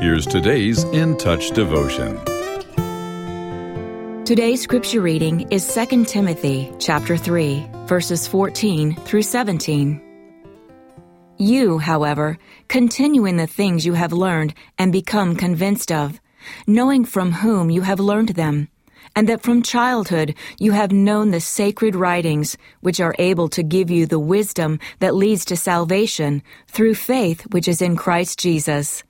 Here's today's In Touch devotion. Today's scripture reading is 2 Timothy chapter 3, verses 14 through 17. You, however, continue in the things you have learned and become convinced of, knowing from whom you have learned them, and that from childhood you have known the sacred writings, which are able to give you the wisdom that leads to salvation through faith which is in Christ Jesus.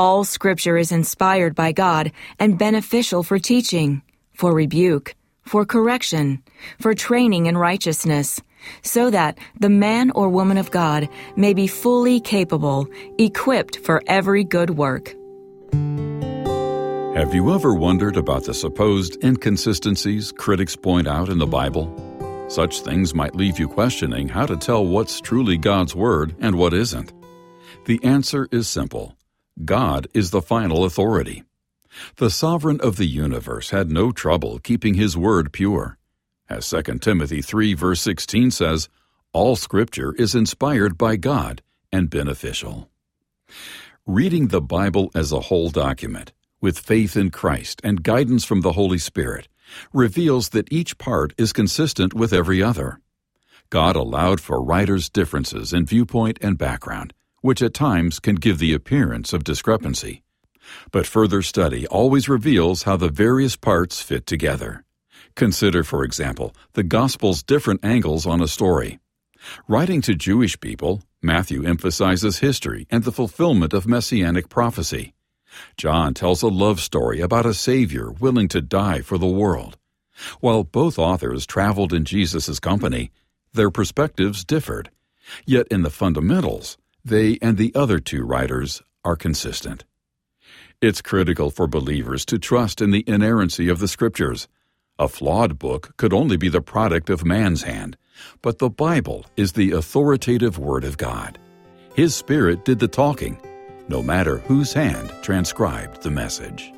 All scripture is inspired by God and beneficial for teaching, for rebuke, for correction, for training in righteousness, so that the man or woman of God may be fully capable, equipped for every good work. Have you ever wondered about the supposed inconsistencies critics point out in the Bible? Such things might leave you questioning how to tell what's truly God's Word and what isn't. The answer is simple God is the final authority. The sovereign of the universe had no trouble keeping his word pure. As 2 Timothy 3 verse 16 says, all scripture is inspired by God and beneficial. Reading the Bible as a whole document, with faith in Christ and guidance from the Holy Spirit, reveals that each part is consistent with every other. God allowed for writers' differences in viewpoint and background, which at times can give the appearance of discrepancy. But further study always reveals how the various parts fit together. Consider, for example, the Gospel's different angles on a story. Writing to Jewish people, Matthew emphasizes history and the fulfillment of messianic prophecy. John tells a love story about a Savior willing to die for the world. While both authors traveled in Jesus' company, their perspectives differed. Yet in the fundamentals, they and the other two writers are consistent. It's critical for believers to trust in the inerrancy of the Scriptures. A flawed book could only be the product of man's hand, but the Bible is the authoritative Word of God. His Spirit did the talking, no matter whose hand transcribed the message.